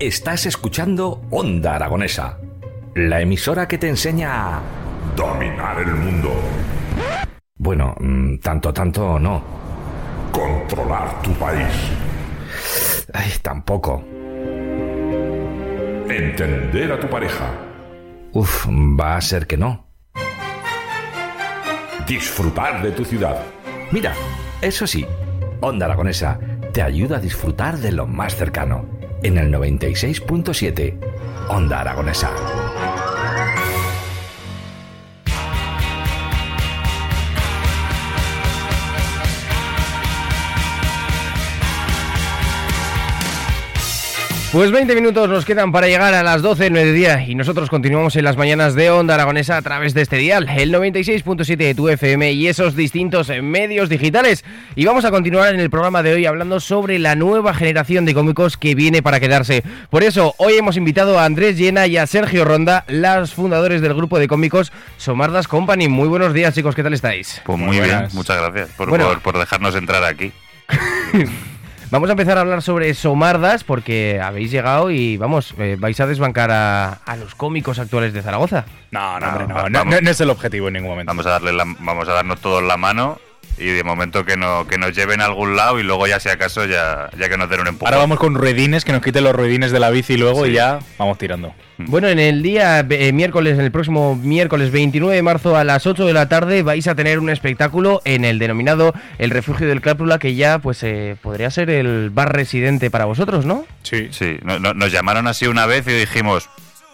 Estás escuchando Onda Aragonesa, la emisora que te enseña a dominar el mundo. Bueno, mm, tanto, tanto no. Controlar tu país. Ay, tampoco. Entender a tu pareja. Uf, va a ser que no. Disfrutar de tu ciudad. Mira, eso sí, Onda Aragonesa te ayuda a disfrutar de lo más cercano. En el 96.7, Onda Aragonesa. Pues 20 minutos nos quedan para llegar a las 12 del mediodía y nosotros continuamos en las mañanas de Onda Aragonesa a través de este dial, el 96.7 de tu FM y esos distintos medios digitales. Y vamos a continuar en el programa de hoy hablando sobre la nueva generación de cómicos que viene para quedarse. Por eso, hoy hemos invitado a Andrés Llena y a Sergio Ronda, los fundadores del grupo de cómicos Somardas Company. Muy buenos días, chicos, ¿qué tal estáis? Pues muy, bien, muchas gracias por, Bueno. por- por dejarnos entrar aquí. Vamos a empezar a hablar sobre Somardas porque habéis llegado y vamos, eh, vais a desbancar a, a los cómicos actuales de Zaragoza. No, no, No, hombre, no, no- no es el objetivo en ningún momento. Vamos a darle la- vamos a darnos todos la mano y de momento que, no, que nos lleven a algún lado y luego ya si acaso ya, ya que nos den un empujón. Ahora vamos con ruedines, que nos quiten los ruedines de la bici luego Sí. y ya vamos tirando. Bueno, en el día eh, miércoles, en el próximo miércoles 29 de marzo a las 8 de la tarde vais a tener un espectáculo en el denominado El Refugio del Crápula que ya pues eh, podría ser el bar residente para vosotros, ¿no? Sí. Sí, no- no- nos llamaron así una vez y dijimos,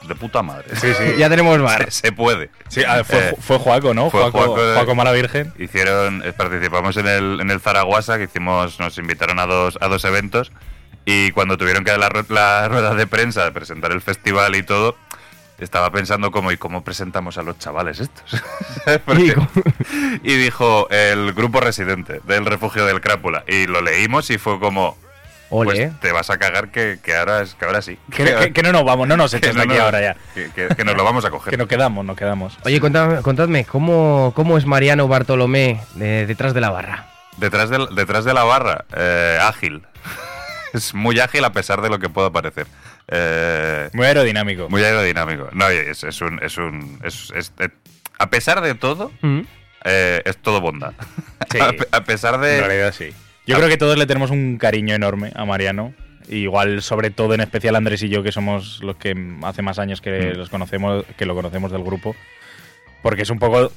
de puta madre. Sí, sí. Ya tenemos bar. Se, se puede. Sí, ver, fue, Eh, fue Joaco, ¿no? fue Joaco, Joaco de- Joaco Mala Virgen. Hicieron, eh, participamos en el, en el Zaragoza, que hicimos, nos invitaron a dos, a dos eventos y cuando tuvieron que dar la, ru- la rueda de prensa, de presentar el festival y todo, estaba pensando cómo y cómo presentamos a los chavales estos. Porque- y dijo el grupo residente del refugio del Crápula y lo leímos y fue como Ole. pues te vas a cagar que, que ahora es que ahora sí Que, que- que no nos vamos, no nos eches de no aquí ahora ya. que, que- que nos lo vamos a coger Que nos quedamos, nos quedamos. Oye, contadme, contadme, ¿cómo, ¿cómo es Mariano Bartolomé de- detrás de la barra? detrás de, detrás de la barra eh, ágil es muy ágil a pesar de lo que pueda parecer Eh, Muy aerodinámico. muy aerodinámico no es, es un es un es- es- eh, a pesar de todo Mm. eh, es todo bondad Sí. a, pe- a pesar En de realidad sí. Yo creo que todos le tenemos un cariño enorme a Mariano. Igual, sobre todo en especial Andrés y yo, que somos los que hace más años que Mm. los conocemos, que lo conocemos del grupo. Porque es un poco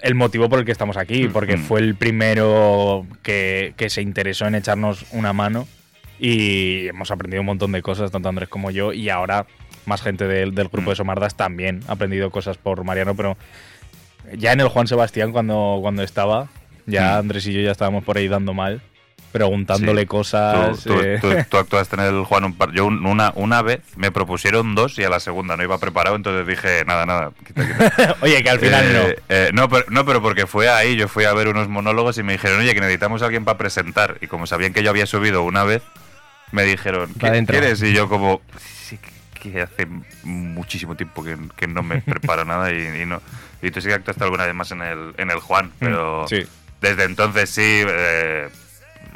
el motivo por el que estamos aquí. Mm, Porque mm. fue el primero que, que se interesó en echarnos una mano. Y hemos aprendido un montón de cosas, tanto Andrés como yo. Y ahora más gente del, del grupo de Somardas también ha aprendido cosas por Mariano. Pero ya en el Juan Sebastián, cuando, cuando estaba, ya. Andrés y yo ya estábamos por ahí dando mal, preguntándole Sí. cosas. Tú, eh, tú- tú actuaste en el Juan un par. Yo un- una, una vez me propusieron dos y a la segunda no iba preparado, entonces dije, nada, nada, quita, quita. Oye, que al final Eh, eh, no, pero, no, pero porque fue ahí, yo fui a ver unos monólogos y me dijeron, oye, que necesitamos a alguien para presentar. Y como sabían que yo había subido una vez, me dijeron, ¿qué quieres? Y yo como, sí, que- que hace muchísimo tiempo que, que no me preparo nada y, y no. Y tú sí que actuaste alguna vez más en el, en el Juan, pero sí. Desde entonces sí... eh,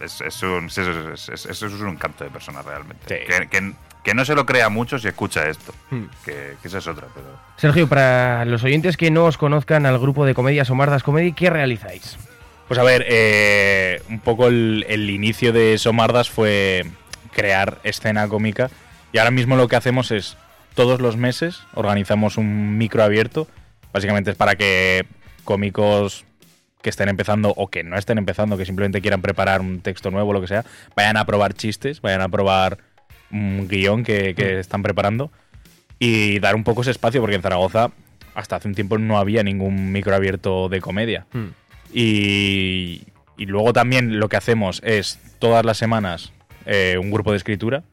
es, es un, es, es- eso es un encanto de persona realmente. Sí. Que, que- que no se lo crea mucho si escucha esto. Hmm. Que, que esa es otra, pero... Sergio, para los oyentes que no os conozcan al grupo de comedia Somardas Comedy, ¿qué realizáis? Pues a ver, eh, un poco el, el inicio de Somardas fue crear escena cómica. Y ahora mismo lo que hacemos es, todos los meses, organizamos un micro abierto. Básicamente es para que cómicos que estén empezando o que no estén empezando, que simplemente quieran preparar un texto nuevo, lo que sea, vayan a probar chistes, vayan a probar un guion que, que están preparando y dar un poco ese espacio, porque en Zaragoza hasta hace un tiempo no había ningún micro abierto de comedia. Y, y luego también lo que hacemos es todas las semanas eh, un grupo de escritura.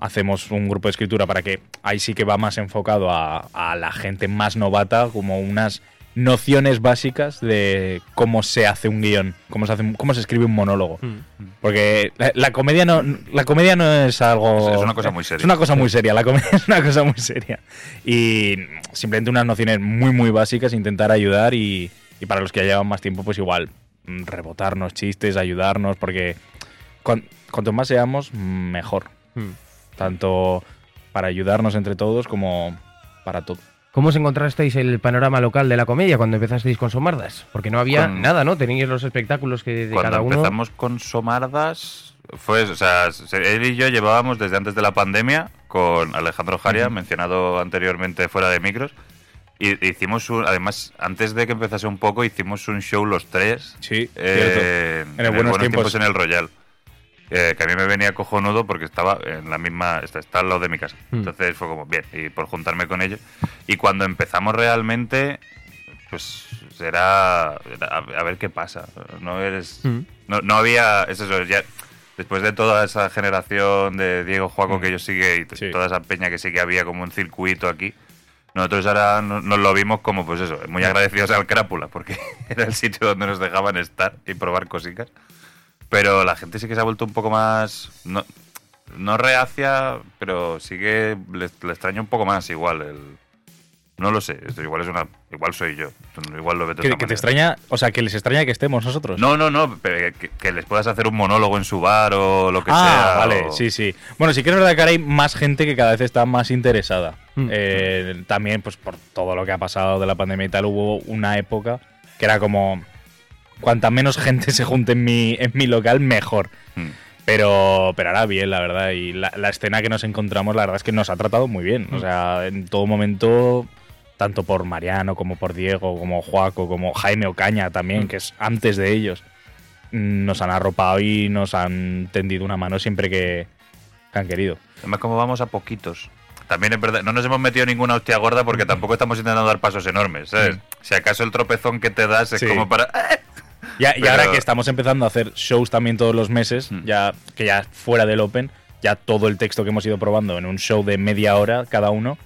Hacemos un grupo de escritura para que ahí sí que va más enfocado a, a la gente más novata, como unas nociones básicas de cómo se hace un guion, cómo se, hace, cómo se escribe un monólogo. Porque la, la comedia no la comedia no es algo Es- es una cosa muy seria. Es una cosa muy seria, la comedia es una cosa muy seria. Y simplemente unas nociones muy muy básicas intentar ayudar y, y para los que ya llevan más tiempo pues igual mm, rebotarnos chistes, ayudarnos porque cuan- cuanto más seamos mejor. tanto para ayudarnos entre todos como para todo. ¿Cómo os encontrasteis el panorama local de la comedia cuando empezasteis con Somardas? Porque no había Con- nada, ¿no? Teníais los espectáculos que de Cuando cada uno. empezamos con Somardas, fue, o sea, se- él y yo llevábamos desde antes de la pandemia con Alejandro Jaria, mencionado anteriormente fuera de micros. Y hicimos un, además, antes de que empezase un poco, hicimos un show los tres. Sí, eh, En el Buenos Tiempos. en el Royal. Eh, que a mí me venía cojonudo porque estaba en la misma, está, está al lado de mi casa. Mm. Entonces fue como, bien, y por juntarme con ellos. Y cuando empezamos realmente, pues era, era a, a ver qué pasa. No eres, Mm. no, no había, es eso, ya, después de toda esa generación de Diego Juaco Mm. que yo sigue y Sí. toda esa peña que sí que había como un circuito aquí, nosotros ahora no- nos lo vimos como, pues eso, muy agradecidos al Crápula, porque era el sitio donde nos dejaban estar y probar cositas. Pero la gente sí que se ha vuelto un poco más. No, no reacia, pero sí que le, le extraña un poco más igual. El, no lo sé, esto igual es una. Igual soy yo. Igual lo veo de Que, que te extraña, o sea, que les extraña que estemos nosotros. No, no, no, pero que, que les puedas hacer un monólogo en su bar o lo que ah, sea. vale, o- sí, sí. Bueno, sí que es verdad que ahora hay más gente que cada vez está más interesada. Mm. Eh, también, pues por todo lo que ha pasado de la pandemia y tal, hubo una época que era como. Cuanta menos gente se junte en mi, en mi local, mejor. Mm. Pero, pero ahora bien, la verdad. Y la, la escena que nos encontramos, la verdad es que nos ha tratado muy bien. O sea, en todo momento, tanto por Mariano, como por Diego, como Joaco, como Jaime Ocaña también, que es antes de ellos, nos han arropado y nos han tendido una mano siempre que, que han querido. Además, como vamos a poquitos. También es verdad, no nos hemos metido ninguna hostia gorda porque tampoco estamos intentando dar pasos enormes, ¿sabes? Mm. Si acaso el tropezón que te das es Sí. como para. Ya, Y Pero- ahora que estamos empezando a hacer shows también todos los meses, Mm. ya que ya fuera del Open, ya todo el texto que hemos ido probando en un show de media hora cada uno.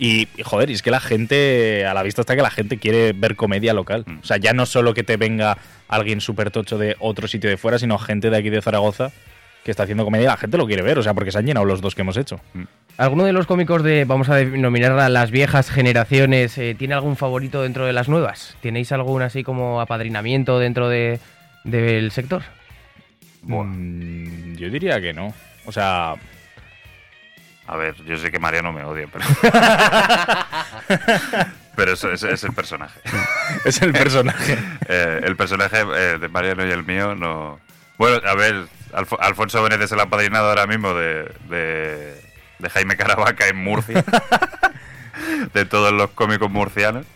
Y, y, joder, y es que la gente, a la vista está que la gente quiere ver comedia local. Mm. O sea, ya no solo que te venga alguien súper tocho de otro sitio de fuera, sino gente de aquí de Zaragoza que está haciendo comedia. La gente lo quiere ver, o sea, porque se han llenado los dos que hemos hecho. ¿Alguno de los cómicos de, vamos a denominar las viejas generaciones, eh, tiene algún favorito dentro de las nuevas? ¿Tenéis algún así como apadrinamiento dentro de, del sector? Buah. Mm, yo diría que no. O sea, A ver, yo sé que Mariano me odia, pero. pero eso, ese es el personaje. es el personaje. Eh, el personaje eh, de Mariano y el mío no. Bueno, a ver, Alfo- Alfonso Benítez es el apadrinado ahora mismo de, de, de Jaime Caravaca en Murcia. de todos los cómicos murcianos.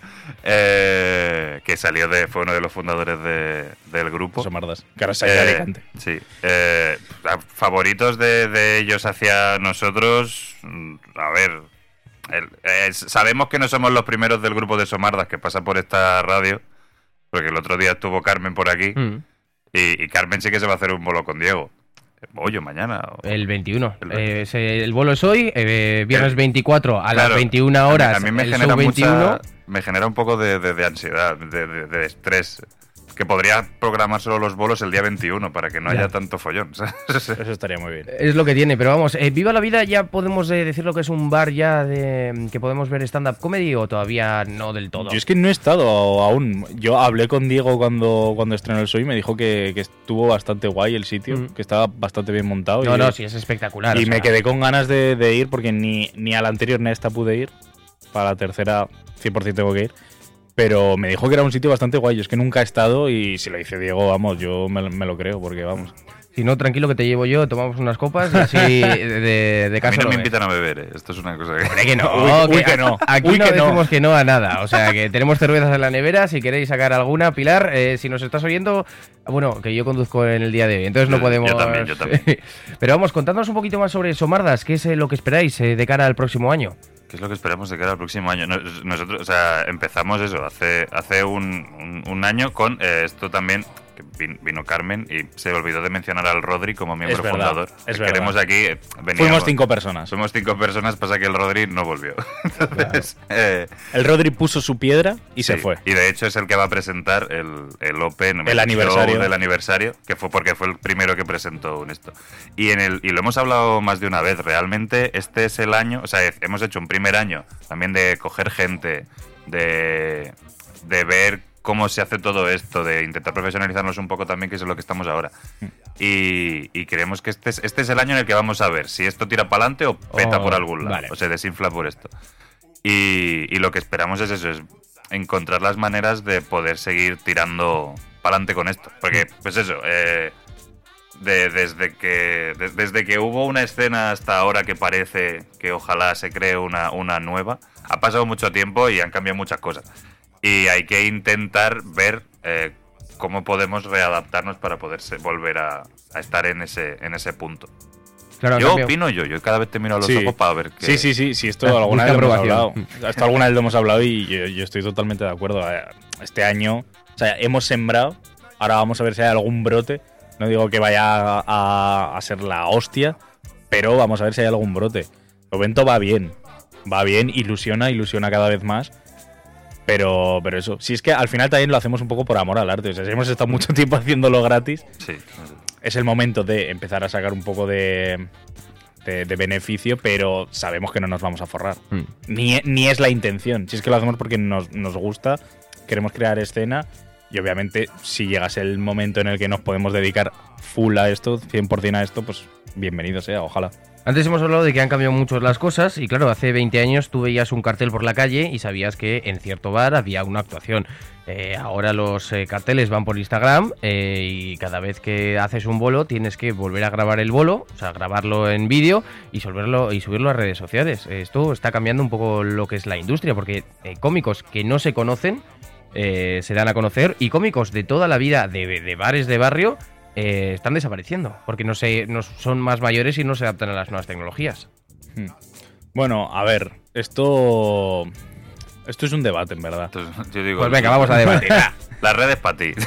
eh, que salió de. fue uno de los fundadores de- del grupo. Ido a Eh, Alicante. Sí. Eh, favoritos de, de ellos hacia nosotros. A ver. el- sabemos que no somos los primeros del grupo de Somardas que pasa por esta radio. Porque el otro día estuvo Carmen por aquí. Mm, Y, y Carmen sí que se va a hacer un bolo con Diego. Hoy o mañana. o- El 21. El Eh, se- el bolo es hoy, eh, viernes El- 24 a las Claro, 21 horas. A mí, a mí me el genera 21. mucha. Me genera un poco de, de- de ansiedad, de- de estrés. Que podría programar solo los bolos el día 21 para que no Ya. haya tanto follón. ¿sabes? Eso estaría muy bien. Es lo que tiene, pero vamos, eh, Viva la Vida ya podemos eh, decir lo que es un bar ya de que podemos ver stand-up comedy o todavía no del todo. Yo es que no he estado aún. Yo hablé con Diego cuando, cuando estrenó el show y me dijo que, que estuvo bastante guay el sitio, Mm. que estaba bastante bien montado. No, y, no, sí, es espectacular. y me sea, quedé con ganas de, de ir porque ni, ni a la anterior ni a esta pude ir. Para la tercera, 100% tengo que ir. Pero me dijo que era un sitio bastante guay. Yo es que nunca he estado y si lo dice Diego, vamos, yo me, me lo creo porque vamos. Si no, tranquilo que te llevo yo, tomamos unas copas y así de, de, de A mí caso no me invitan a beber, ¿eh? Esto es una cosa que... Hombre, que no, Uy, uy, que no. Aquí Uy, no que no. decimos que no a nada. O sea, que tenemos cervezas en la nevera. Si queréis sacar alguna, Pilar, eh, si nos estás oyendo, bueno, que yo conduzco en el día de hoy, entonces no podemos. yo también, yo también. Pero vamos, contándonos un poquito más sobre Somardas. ¿Qué es eh, lo que esperáis eh, de cara al próximo año? ¿Qué es lo que esperamos de cara al próximo año? Nos- Nosotros, o sea, empezamos eso hace, hace un, un- un año con eh, esto también, que vino Carmen y se olvidó de mencionar al Rodri como miembro Es verdad, fundador. es Queremos aquí... eh, veníamos- Fuimos cinco personas. Somos cinco personas, pasa que el Rodri no volvió. Entonces, eh, El Rodri puso su piedra y se fue. Y de hecho es el que va a presentar el, el Open, El aniversario. del aniversario, que fue porque fue el primero que presentó un esto. Y en el y lo hemos hablado más de una vez. Realmente este es el año, o sea, hemos hecho un primer año también de coger gente, de de ver cómo se hace todo esto, de intentar profesionalizarnos un poco también, que es lo que estamos ahora. Y, y creemos que este es, este es el año en el que vamos a ver si esto tira para adelante o peta Oh, por algún lado, vale. o se desinfla por esto. Y, y lo que esperamos es eso, es encontrar las maneras de poder seguir tirando para adelante con esto. Porque, pues eso, eh, de- desde, que, de- desde que hubo una escena hasta ahora que parece que ojalá se cree una, una nueva, ha pasado mucho tiempo y han cambiado muchas cosas. Y hay que intentar ver eh, cómo podemos readaptarnos para poder volver a, a estar en ese, en ese punto. Claro, Yo opino yo, yo cada vez te miro a los Sí. ojos para ver qué... Sí, sí, sí, sí, esto alguna vez lo hemos aprobación. hablado. Esto alguna vez lo hemos hablado y yo, yo estoy totalmente de acuerdo. Este año, o sea, hemos sembrado, ahora vamos a ver si hay algún brote. No digo que vaya a, a- a ser la hostia, pero vamos a ver si hay algún brote. El evento va bien, va bien, ilusiona, ilusiona cada vez más. Pero, pero eso, si es que al final también lo hacemos un poco por amor al arte. O sea, si hemos estado mucho tiempo haciéndolo gratis, Sí, es el momento de empezar a sacar un poco de, de, de beneficio, pero sabemos que no nos vamos a forrar. Mm. Ni, ni es la intención. Si es que lo hacemos porque nos, nos gusta, queremos crear escena y obviamente si llegase el momento en el que nos podemos dedicar full a esto, 100% a esto, pues bienvenido sea, ojalá. Antes hemos hablado de que han cambiado mucho las cosas y claro, hace 20 años tú veías un cartel por la calle y sabías que en cierto bar había una actuación. Eh, ahora los eh, carteles van por Instagram eh, y cada vez que haces un bolo tienes que volver a grabar el bolo, o sea, grabarlo en vídeo y, y subirlo a redes sociales. Esto está cambiando un poco lo que es la industria porque cómicos que no se conocen se dan a conocer y cómicos de toda la vida de, de bares de barrio eh, están desapareciendo porque no, se, no son más mayores y no se adaptan a las nuevas tecnologías. Bueno, a ver, esto... Esto es un debate, en verdad. Entonces, yo digo, Pues venga, vamos a debatir. Las redes para ti.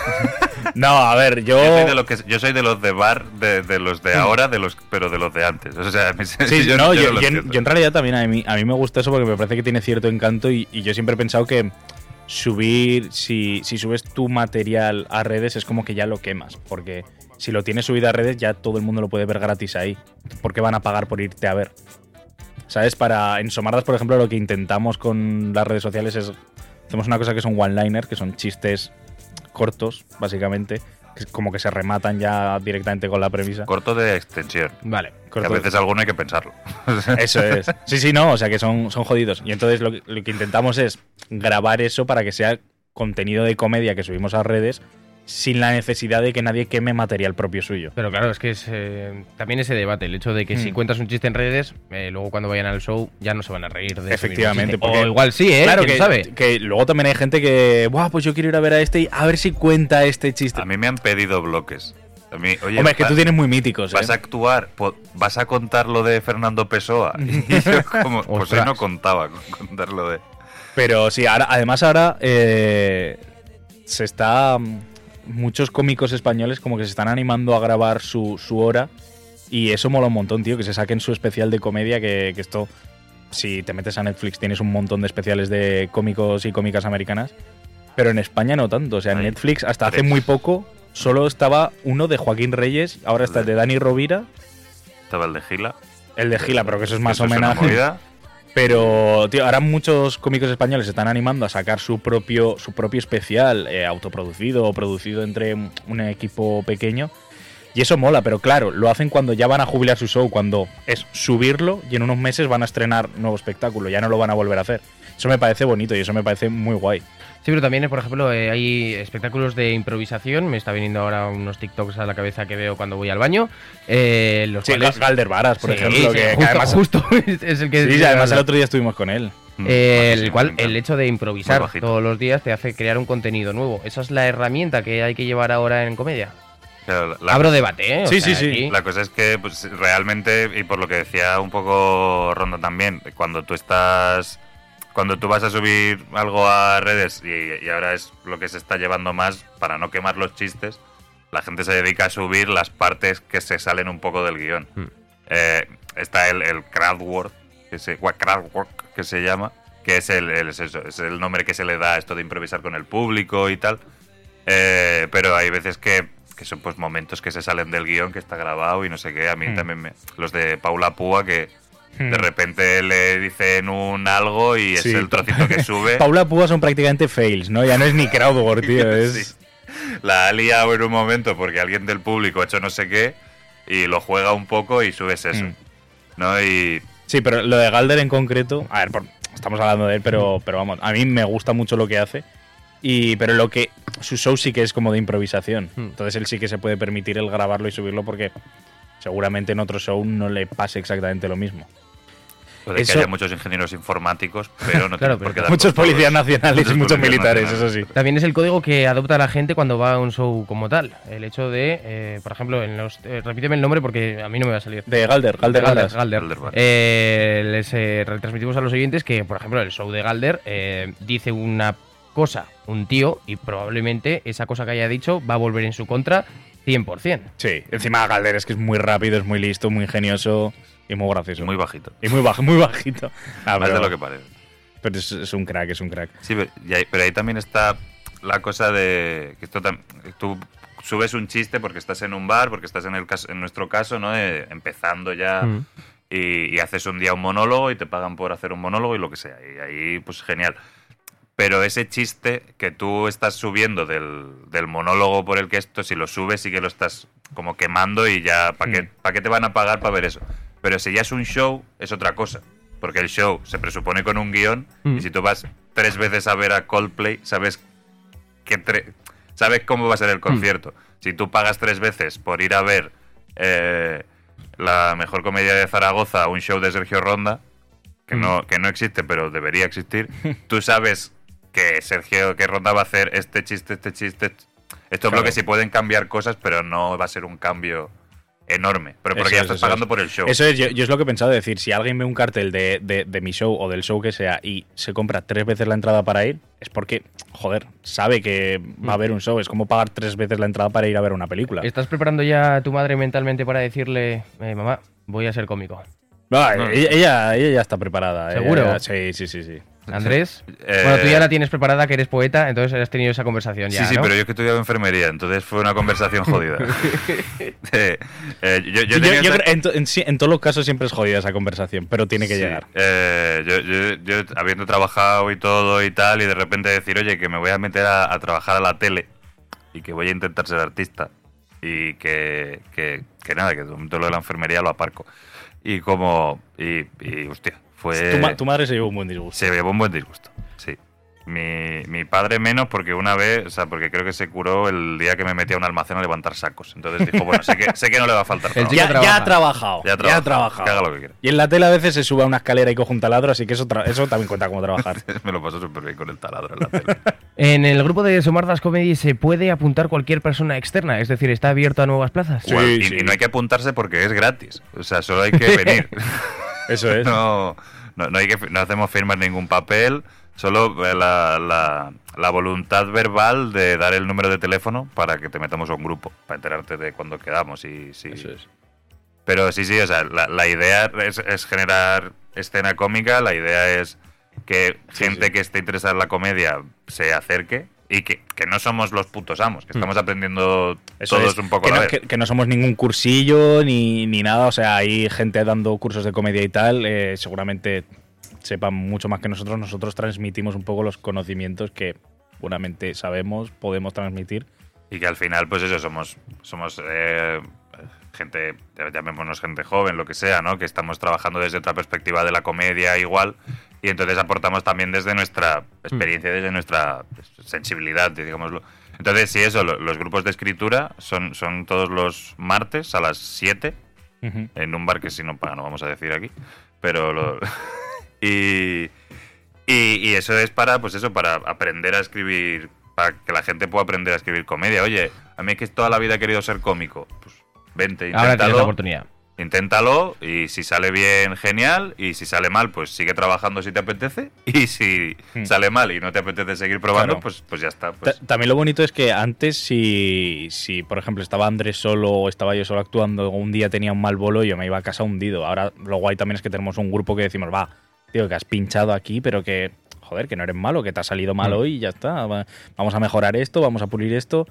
No, a ver, yo... Yo soy de, lo que, yo soy de los de bar, de, de los de ahora, de los, pero de los de antes. O sea, me- Sí, yo, no, yo yo, lo yo en, entiendo. yo en realidad también a mí, a mí me gusta eso porque me parece que tiene cierto encanto y, y yo siempre he pensado que subir, si, si subes tu material a redes es como que ya lo quemas, porque si lo tienes subido a redes ya todo el mundo lo puede ver gratis ahí. ¿Por qué van a pagar por irte a ver? ¿Sabes? Para en Somardas, por ejemplo, lo que intentamos con las redes sociales es hacemos una cosa que son one-liner, que son chistes cortos, básicamente, como que se rematan ya directamente con la premisa. Corto de extensión. Vale. Que a veces alguno hay que pensarlo. Eso es. Sí, sí, no, o sea que son, son jodidos. Y entonces lo lo que intentamos es grabar eso para que sea contenido de comedia que subimos a redes sin la necesidad de que nadie queme material propio suyo. Pero claro, es que es eh, también ese debate, el hecho de que si Hmm. cuentas un chiste en redes, eh, luego cuando vayan al show ya no se van a reír de Efectivamente, porque- O igual sí, ¿eh? Claro ¿Quién que, sabe? que luego también hay gente que, Buah, pues yo quiero ir a ver a este y a ver si cuenta este chiste. A mí me han pedido bloques. A mí, oye, Hombre, es que tú tienes muy míticos, ¿eh? vas a actuar, vas a contar lo de Fernando Pessoa. Y yo como, pues hoy no contaba con contar lo de... Pero sí, ahora, además ahora eh, se está. Muchos cómicos españoles como que se están animando a grabar su, su hora. Y eso mola un montón, tío, que se saquen su especial de comedia, que, que esto. Si te metes a Netflix tienes un montón de especiales de cómicos y cómicas americanas. Pero en España no tanto. O sea, en Netflix hasta hace muy poco solo estaba uno de Joaquín Reyes, ahora está el de Dani Rovira, Estaba el de Gila. el de Gila, pero que eso es más Eso homenaje. movida. Pero, tío, ahora muchos cómicos españoles se están animando a sacar su propio, su propio especial, eh, autoproducido o producido entre un un equipo pequeño. Y eso mola, pero claro, lo hacen cuando ya van a jubilar su show, cuando es subirlo y en unos meses van a estrenar nuevo espectáculo, ya no lo van a volver a hacer. Eso me parece bonito y eso me parece muy guay. Sí, pero también, por ejemplo, eh, hay espectáculos de improvisación. Me está viniendo ahora unos TikToks a la cabeza que veo cuando voy al baño. Eh, los Sí, cuales- Galder Varas, por Sí, ejemplo, sí, que, que justo, además, justo es el que... sí, además el otro día estuvimos con él. Eh, el cual el hecho de improvisar todos los días te hace crear un contenido nuevo. Esa es la herramienta que hay que llevar ahora en comedia. La- Abro debate, ¿eh? O Sí, sea, sí, sí. aquí- La cosa es que pues, realmente, y por lo que decía un poco Ronda también, cuando tú estás. Cuando tú vas a subir algo a redes, y, y ahora es lo que se está llevando más para no quemar los chistes, la gente se dedica a subir las partes que se salen un poco del guion. Hmm. Eh, está el, el crowd work, que se, que llama, que es el, el- es eso, es el nombre que se le da a esto de improvisar con el público y tal. Eh, pero hay veces que, que son pues momentos que se salen del guion, que está grabado y no sé qué. A mí Hmm. también me, Los de Paula Púa, que. De repente le dicen un algo y es el trocito que sube. Paula Púa son prácticamente fails, ¿no? Ya no es ni crowdwork, tío. Es... Sí. La ha liado en un momento porque alguien del público ha hecho no sé qué y lo juega un poco y subes eso. Mm. ¿No? Y Sí, pero lo de Galder en concreto, a ver, por- estamos hablando de él, pero, pero vamos, a mí me gusta mucho lo que hace. Y, pero lo que su show sí que es como de improvisación. Hmm. Entonces él sí que se puede permitir el grabarlo y subirlo porque seguramente en otro show no le pase exactamente lo mismo. Puede Eso- que haya muchos ingenieros informáticos, pero no Claro, tiene por pero qué dar Muchos policías nacionales y muchos militares, eso sí. También es el código que adopta la gente cuando va a un show como tal. El hecho de, eh, por ejemplo, en los, eh, repíteme el nombre porque a mí no me va a salir. De Galder, Galder, Galder, Galdas. Galder. Galder, vale. Eh, les eh, retransmitimos a los oyentes que, por ejemplo, el show de Galder eh, dice una cosa, un tío, y probablemente esa cosa que haya dicho va a volver en su contra 100%. Sí, encima Galder es que es muy rápido, es muy listo, muy ingenioso y muy gracioso. Muy bajito. y muy, bajo, muy bajito. Ah, Más pero, de lo que parece. pero es, es un crack, es un crack. Sí, pero, y ahí, pero ahí también está la cosa de que esto tam- tú subes un chiste porque estás en un bar, porque estás en el caso, en nuestro caso, ¿no? Eh, empezando ya Mm. y, y haces un día un monólogo y te pagan por hacer un monólogo y lo que sea. Y ahí, pues genial. Pero ese chiste que tú estás subiendo del, del monólogo por el que esto, si lo subes, sí que lo estás como quemando y ya, ¿para qué, Mm. ¿para qué te van a pagar para ver eso? Pero si ya es un show, es otra cosa. Porque el show se presupone con un guion Mm. y si tú vas tres veces a ver a Coldplay, sabes que sabes cómo va a ser el concierto. Si tú pagas tres veces por ir a ver eh, la mejor comedia de Zaragoza, un show de Sergio Ronda, que, no, que no existe, pero debería existir, tú sabes que Sergio, que Ronda va a hacer este chiste, este chiste. Esto es Claro. lo que sí pueden cambiar cosas, pero no va a ser un cambio enorme. Pero porque Eso ya es, estás eso pagando es. por el show. Eso es, yo, yo es lo que he pensado, decir, si alguien ve un cartel de, de- de mi show o del show que sea y se compra tres veces la entrada para ir, es porque, joder, sabe que va a haber un show. Es como pagar tres veces la entrada para ir a ver una película. ¿Estás preparando ya a tu madre mentalmente para decirle, eh, mamá, voy a ser cómico? Ah, No. ella, ella, ella ya está preparada. ¿Seguro? sí, sí, sí, sí. Andrés, Eh, bueno, tú ya la tienes preparada, que eres poeta, entonces has tenido esa conversación ya, sí, sí, ¿no? pero yo que he estudiado enfermería, entonces fue una conversación jodida. Eh, eh, yo, yo Yo- tenía yo esta- creo- en, to- en sí- en todos los casos siempre es jodida esa conversación, pero tiene que Sí, llegar. eh, yo, yo- yo habiendo trabajado y todo y tal, y de repente decir, oye, que me voy a meter a, a trabajar a la tele y que voy a intentar ser artista y que, que, que nada, que todo lo de la enfermería lo aparco. Y como, y, y hostia, fue... tu, ma- tu madre se llevó un buen disgusto. Se llevó un buen disgusto, sí. Mi, mi padre menos porque una vez, o sea, porque creo que se curó el día que me metí a un almacén a levantar sacos. Entonces dijo, bueno, sé que, sé que no le va a faltar El Ya, trabaja. ya ha trabajado. Ya ha Ya ha trabajado, que haga lo que quiera. Y en la tele a veces se sube a una escalera y coge un taladro, así que eso, tra- eso también cuenta como trabajar. me lo paso súper bien con el taladro en la tele. En el grupo de Somardas Comedy se puede apuntar cualquier persona externa, es decir, está abierto a nuevas plazas. Sí, Guau, y, sí. y no hay que apuntarse porque es gratis. O sea, solo hay que venir. Eso es. no, no, no hay que, no hacemos firmar ningún papel. Solo eh, la, la- la voluntad verbal de dar el número de teléfono para que te metamos a un grupo, para enterarte de cuándo quedamos. Y, sí. Eso es. Pero sí, sí, o sea, la, la idea es, es generar escena cómica, la idea es que gente sí. que esté interesada en la comedia se acerque y que, que no somos los putos amos, que estamos aprendiendo Eso todos es. un poco que a la no, vez. que- que no somos ningún cursillo ni, ni nada. O sea, hay gente dando cursos de comedia y tal. eh, seguramente sepan mucho más que nosotros. Nosotros transmitimos un poco los conocimientos que seguramente sabemos, podemos transmitir. Y que al final, pues eso, somos, somos eh, gente, llamémonos gente joven, lo que sea, ¿no? Que estamos trabajando desde otra perspectiva de la comedia igual. Y entonces aportamos también desde nuestra experiencia, desde nuestra sensibilidad, digámoslo. Entonces, sí, eso, lo- los grupos de escritura son, son todos los martes a las 7 Ujú. en un bar que si no paga no vamos a decir aquí. Pero lo... y, y, y eso es para, pues eso, para aprender a escribir, para que la gente pueda aprender a escribir comedia. Oye, a mí es que toda la vida he querido ser cómico. Pues vente, Ahora tienes la inténtalo. oportunidad. Inténtalo y si sale bien, genial. Y si sale mal, pues sigue trabajando si te apetece. Y si Hmm. sale mal y no te apetece seguir probando, Claro. pues, pues ya está. Pues, Ta- También lo bonito es que antes, si, si por ejemplo estaba Andrés solo o estaba yo solo actuando, un día tenía un mal bolo y yo me iba a casa hundido. Ahora lo guay también es que tenemos un grupo que decimos, va, tío, que has pinchado aquí, pero que, joder, que no eres malo, que te ha salido mal Mm. hoy y ya está. Va- Vamos a mejorar esto, vamos a pulir esto.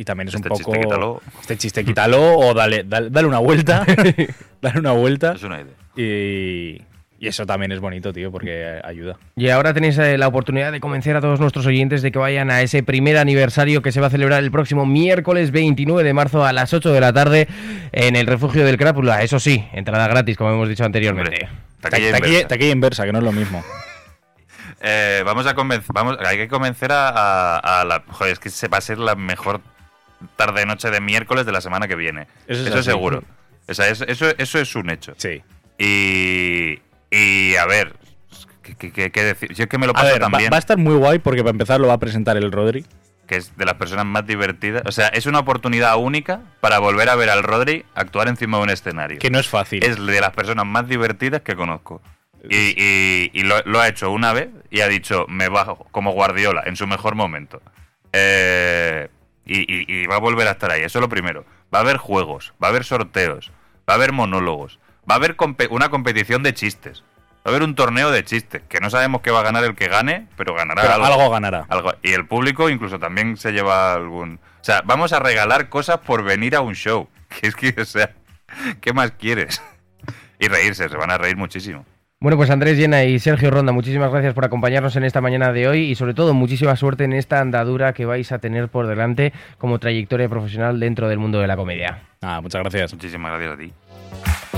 Y también es Este un chiste poco. quítalo. Este chiste quítalo o dale, dale, dale una vuelta. dale una vuelta. es una idea. y, y eso también es bonito, tío, porque ayuda. Y ahora tenéis eh, la oportunidad de convencer a todos nuestros oyentes de que vayan a ese primer aniversario que se va a celebrar el próximo miércoles 29 de marzo a las 8 de la tarde en el refugio del Crápula. Eso sí, entrada gratis, como hemos dicho anteriormente. Taquilla Taquilla, inversa. inversa, que no es lo mismo. Eh, vamos a convencer, vamos, hay que convencer a, a- a la. Joder, es que se va a ser la mejor tarde noche de miércoles de la semana que viene. Eso es seguro. O sea, eso, eso, eso es un hecho. Sí. Y. Y a ver. ¿Qué, qué- decir? Yo es que me lo A paso va, también. va a estar muy guay porque para empezar lo va a presentar el Rodri. que es de las personas más divertidas. O sea, es una oportunidad única para volver a ver al Rodri actuar encima de un escenario. Que no es fácil. Es de las personas más divertidas que conozco. Y, y- y lo, lo ha hecho una vez y ha dicho, me bajo como Guardiola en su mejor momento. Eh, y, y- y va a volver a estar ahí, eso es lo primero. Va a haber juegos, va a haber sorteos, va a haber monólogos, va a haber una competición de chistes, va a haber un torneo de chistes, que no sabemos qué va a ganar el que gane, pero ganará Pero algo. algo ganará. Algo- Y el público incluso también se lleva algún... O sea, vamos a regalar cosas por venir a un show. Que es que, o sea, ¿qué más quieres? Y reírse, se van a reír muchísimo. Bueno, pues Andrés Llena y Sergio Ronda, muchísimas gracias por acompañarnos en esta mañana de hoy y sobre todo muchísima suerte en esta andadura que vais a tener por delante como trayectoria profesional dentro del mundo de la comedia. Ah, muchas gracias. Muchísimas gracias a ti.